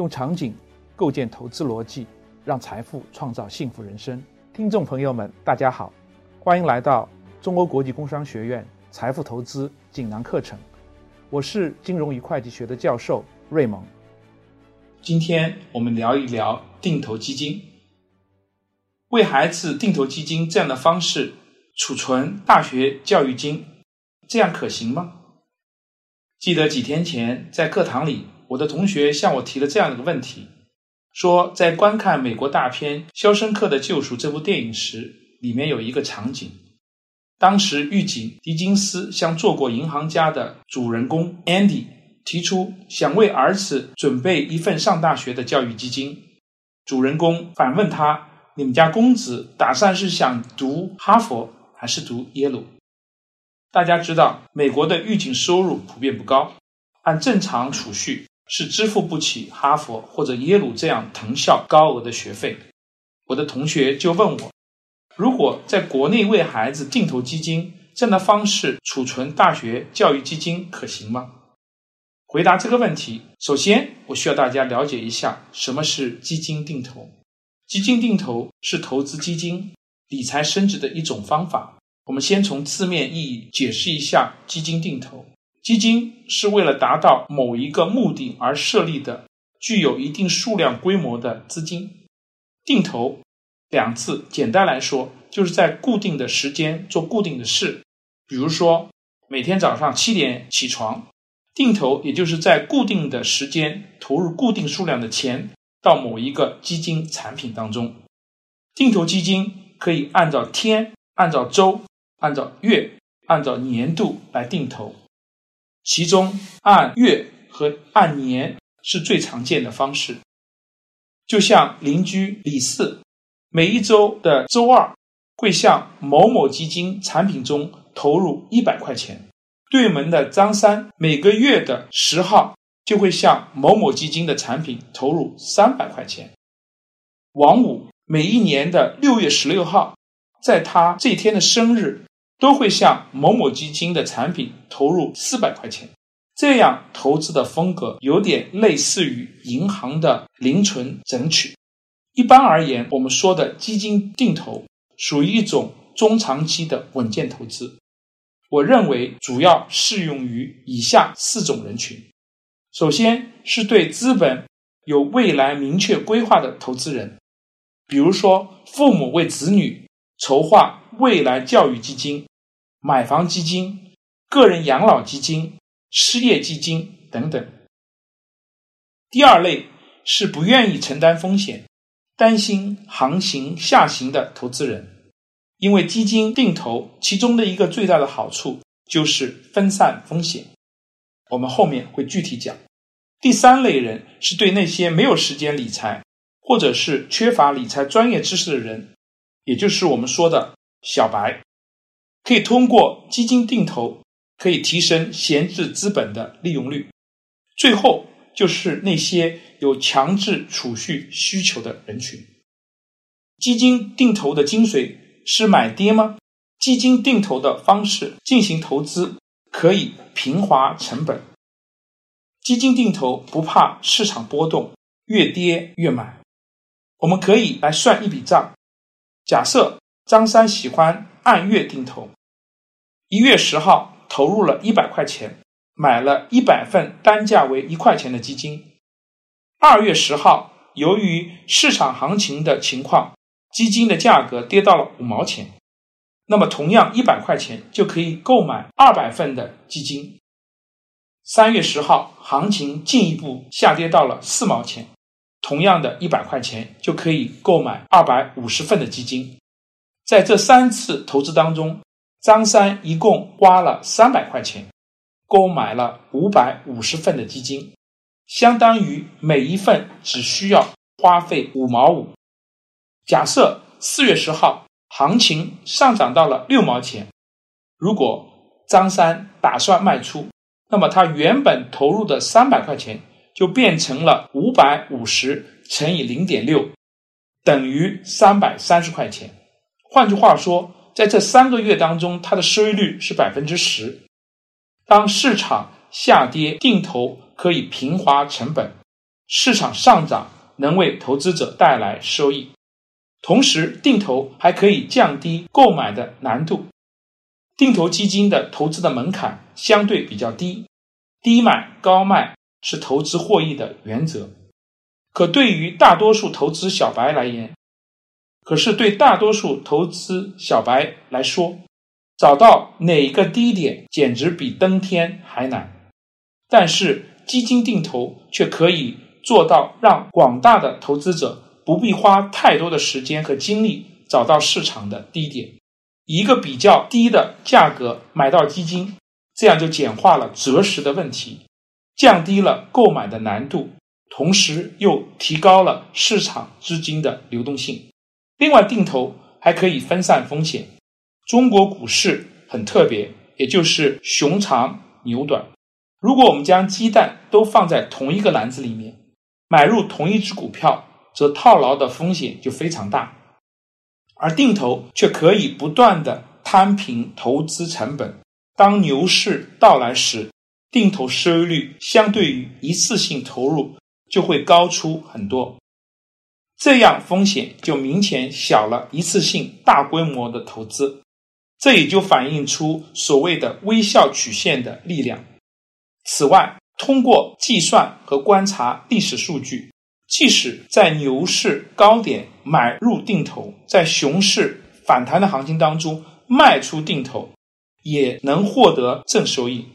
用场景构建投资逻辑，让财富创造幸福人生。听众朋友们，大家好，欢迎来到中欧国际工商学院财富投资锦囊课程。我是金融与会计学的教授瑞蒙。今天我们聊一聊定投基金。为孩子定投基金这样的方式储存大学教育金，这样可行吗？记得几天前在课堂里。我的同学向我提了这样一个问题，说在观看美国大片《肖申克的救赎》这部电影时，里面有一个场景，当时狱警狄金斯向做过银行家的主人公 Andy 提出想为儿子准备一份上大学的教育基金，主人公反问他：“你们家公子打算是想读哈佛还是读耶鲁？”大家知道，美国的狱警收入普遍不高，按正常储蓄。是支付不起哈佛或者耶鲁这样藤校高额的学费。我的同学就问我，如果在国内为孩子定投基金这样的方式储存大学教育基金可行吗？回答这个问题，首先我需要大家了解一下什么是基金定投。基金定投是投资基金、理财升值的一种方法。我们先从字面意义解释一下基金定投。基金是为了达到某一个目的而设立的，具有一定数量规模的资金。定投两字，简单来说，就是在固定的时间做固定的事。比如说，每天早上七点起床，定投也就是在固定的时间投入固定数量的钱到某一个基金产品当中。定投基金可以按照天、按照周、按照月、按照年度来定投。其中按月和按年是最常见的方式，就像邻居李四，每一周的周二会向某某基金产品中投入一百块钱；对门的张三每个月的十号就会向某某基金的产品投入三百块钱；王五每一年的六月十六号，在他这天的生日。都会向某某基金的产品投入四百块钱，这样投资的风格有点类似于银行的零存整取。一般而言，我们说的基金定投属于一种中长期的稳健投资。我认为主要适用于以下四种人群：首先是对资本有未来明确规划的投资人，比如说父母为子女筹划未来教育基金。买房基金、个人养老基金、失业基金等等。第二类是不愿意承担风险、担心行情下行的投资人，因为基金定投其中的一个最大的好处就是分散风险。我们后面会具体讲。第三类人是对那些没有时间理财，或者是缺乏理财专业知识的人，也就是我们说的小白。可以通过基金定投，可以提升闲置资本的利用率。最后就是那些有强制储蓄需求的人群。基金定投的精髓是买跌吗？基金定投的方式进行投资，可以平滑成本。基金定投不怕市场波动，越跌越买。我们可以来算一笔账。假设张三喜欢。按月定投，一月十号投入了一百块钱，买了一百份单价为一块钱的基金。二月十号，由于市场行情的情况，基金的价格跌到了五毛钱，那么同样一百块钱就可以购买二百份的基金。三月十号，行情进一步下跌到了四毛钱，同样的一百块钱就可以购买二百五十份的基金。在这三次投资当中，张三一共花了三百块钱，购买了五百五十份的基金，相当于每一份只需要花费五毛五。假设四月十号行情上涨到了六毛钱，如果张三打算卖出，那么他原本投入的三百块钱就变成了五百五十乘以零点六，等于三百三十块钱。换句话说，在这三个月当中，它的收益率是百分之十。当市场下跌，定投可以平滑成本，市场上涨能为投资者带来收益，同时定投还可以降低购买的难度。定投基金的投资的门槛相对比较低，低买高卖是投资获益的原则。可对于大多数投资小白来言，可是对大多数投资小白来说，找到哪个低点简直比登天还难。但是基金定投却可以做到让广大的投资者不必花太多的时间和精力找到市场的低点。一个比较低的价格买到基金，这样就简化了择时的问题，降低了购买的难度，同时又提高了市场资金的流动性。另外，定投还可以分散风险。中国股市很特别，也就是熊长牛短。如果我们将鸡蛋都放在同一个篮子里面，买入同一只股票，则套牢的风险就非常大。而定投却可以不断的摊平投资成本。当牛市到来时，定投收益率相对于一次性投入就会高出很多，这样风险就明显小了一次性大规模的投资。这也就反映出所谓的微笑曲线的力量。此外，通过计算和观察历史数据。即使在牛市高点买入定投，在熊市反弹的行情当中卖出定投，也能获得正收益。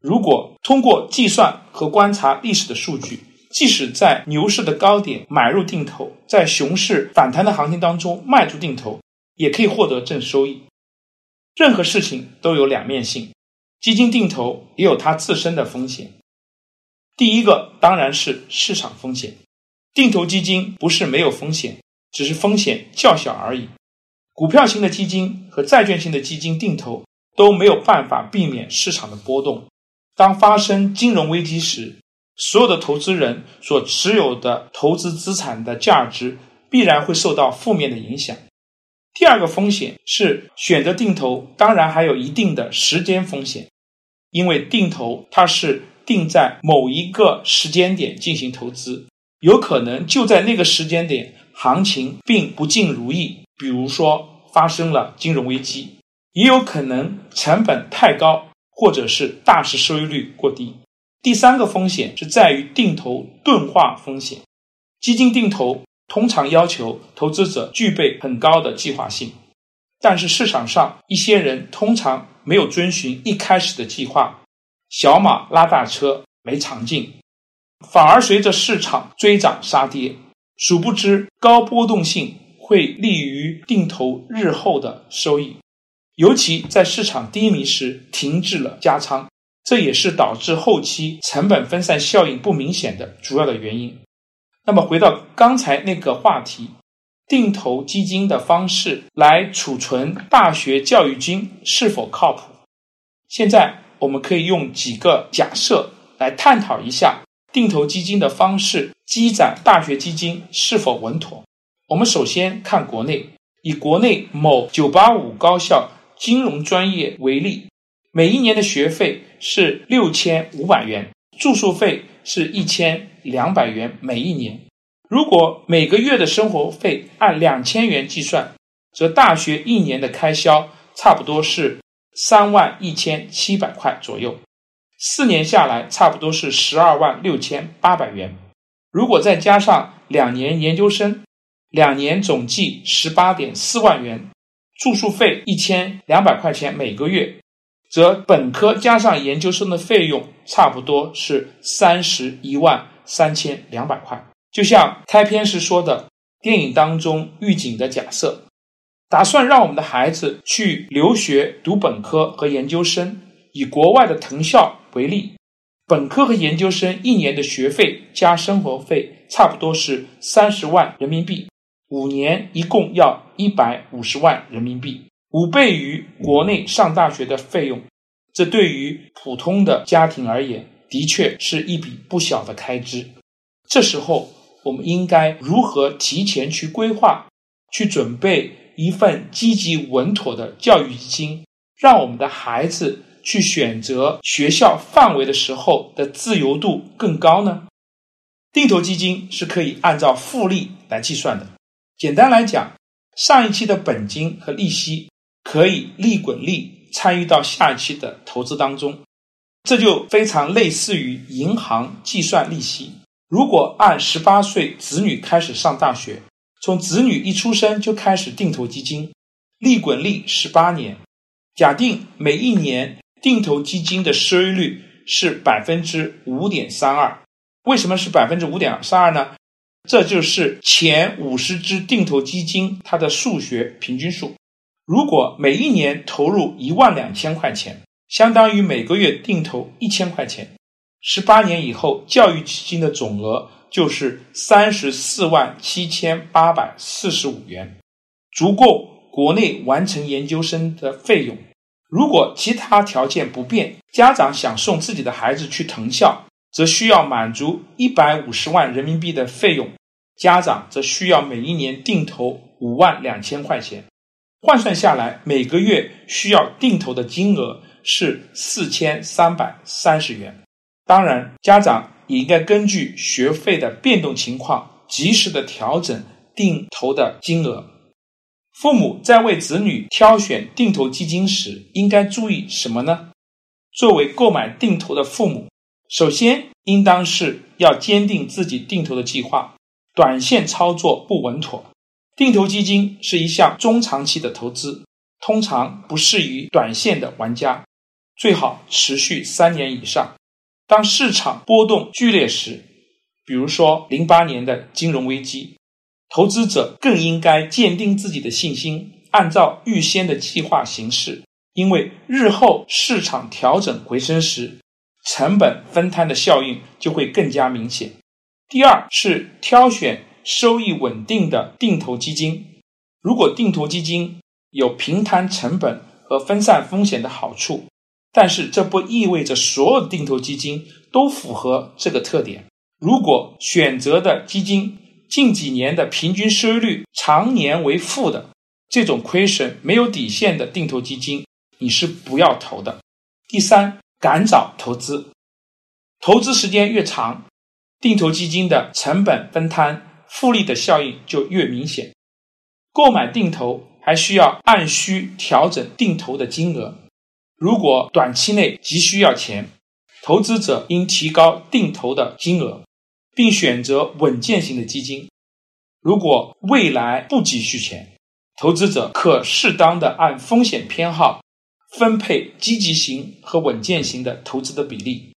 如果通过计算和观察历史的数据，即使在牛市的高点买入定投，在熊市反弹的行情当中卖出定投，也可以获得正收益。任何事情都有两面性，基金定投也有它自身的风险。第一个当然是市场风险，定投基金不是没有风险，只是风险较小而已。股票型的基金和债券型的基金定投都没有办法避免市场的波动。当发生金融危机时，所有的投资人所持有的投资资产的价值必然会受到负面的影响。第二个风险是选择定投，当然还有一定的时间风险，因为定投它是。定在某一个时间点进行投资，有可能就在那个时间点行情并不尽如意，比如说发生了金融危机，也有可能成本太高，或者是大市收益率过低。第三个风险是在于定投钝化风险，基金定投通常要求投资者具备很高的计划性，但是市场上一些人通常没有遵循一开始的计划。小马拉大车没长进，反而随着市场追涨杀跌。殊不知，高波动性会利于定投日后的收益，尤其在市场低迷时停滞了加仓，这也是导致后期成本分散效应不明显的主要的原因。那么，回到刚才那个话题，定投基金的方式来储存大学教育金是否靠谱？现在。我们可以用几个假设来探讨一下定投基金的方式积攒大学基金是否稳妥。我们首先看国内，以国内某985高校金融专业为例，每一年的学费是六千五百元，住宿费是一千两百元每一年。如果每个月的生活费按两千元计算，则大学一年的开销差不多是。三万一千七百块左右，四年下来差不多是十二万六千八百元。如果再加上两年研究生，两年总计十八点四万元，住宿费一千两百块钱每个月，则本科加上研究生的费用差不多是三十一万三千两百块。就像开篇时说的，电影当中预警的假设。打算让我们的孩子去留学读本科和研究生。以国外的藤校为例，本科和研究生一年的学费加生活费差不多是三十万人民币，五年一共要一百五十万人民币，五倍于国内上大学的费用。这对于普通的家庭而言，的确是一笔不小的开支。这时候，我们应该如何提前去规划、去准备？一份积极稳妥的教育基金，让我们的孩子去选择学校范围的时候的自由度更高呢？定投基金是可以按照复利来计算的。简单来讲，上一期的本金和利息可以利滚利参与到下一期的投资当中，这就非常类似于银行计算利息。如果按十八岁子女开始上大学，从子女一出生就开始定投基金，利滚利十八年，假定每一年定投基金的收益率是百分之五点三二。为什么是百分之五点三二呢？这就是前五十只定投基金它的数学平均数。如果每一年投入一万两千块钱，相当于每个月定投一千块钱，十八年以后，教育基金的总额。就是三十四万七千八百四十五元，足够国内完成研究生的费用。如果其他条件不变，家长想送自己的孩子去藤校，则需要满足一百五十万人民币的费用，家长则需要每一年定投五万两千块钱，换算下来，每个月需要定投的金额是四千三百三十元。当然，家长。也应该根据学费的变动情况，及时的调整定投的金额。父母在为子女挑选定投基金时，应该注意什么呢？作为购买定投的父母，首先应当是要坚定自己定投的计划，短线操作不稳妥。定投基金是一项中长期的投资，通常不适于短线的玩家，最好持续三年以上。当市场波动剧烈时，比如说零八年的金融危机，投资者更应该坚定自己的信心，按照预先的计划行事，因为日后市场调整回升时，成本分摊的效应就会更加明显。第二是挑选收益稳定的定投基金，如果定投基金有平摊成本和分散风险的好处。但是这不意味着所有的定投基金都符合这个特点。如果选择的基金近几年的平均收益率常年为负的，这种亏损没有底线的定投基金，你是不要投的。第三，赶早投资，投资时间越长，定投基金的成本分摊、复利的效应就越明显。购买定投还需要按需调整定投的金额。如果短期内急需要钱，投资者应提高定投的金额，并选择稳健型的基金。如果未来不急需钱，投资者可适当的按风险偏好分配积极型和稳健型的投资的比例，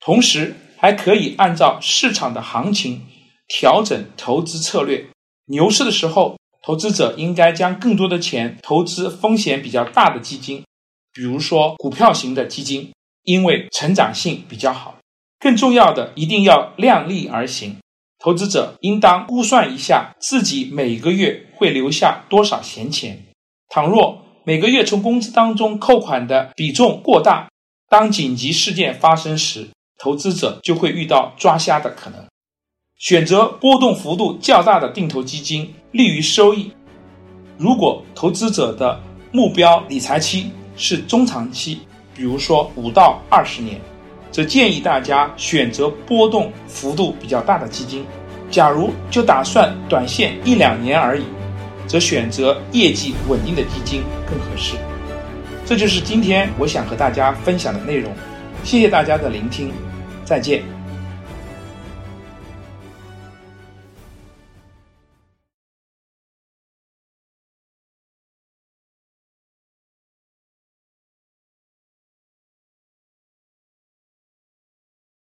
同时还可以按照市场的行情调整投资策略。牛市的时候，投资者应该将更多的钱投资风险比较大的基金。比如说股票型的基金，因为成长性比较好。更重要的，一定要量力而行。投资者应当估算一下自己每个月会留下多少闲钱。倘若每个月从工资当中扣款的比重过大，当紧急事件发生时，投资者就会遇到抓瞎的可能。选择波动幅度较大的定投基金，利于收益。如果投资者的目标理财期，是中长期，比如说五到二十年，则建议大家选择波动幅度比较大的基金。假如就打算短线一两年而已，则选择业绩稳定的基金更合适。这就是今天我想和大家分享的内容，谢谢大家的聆听，再见。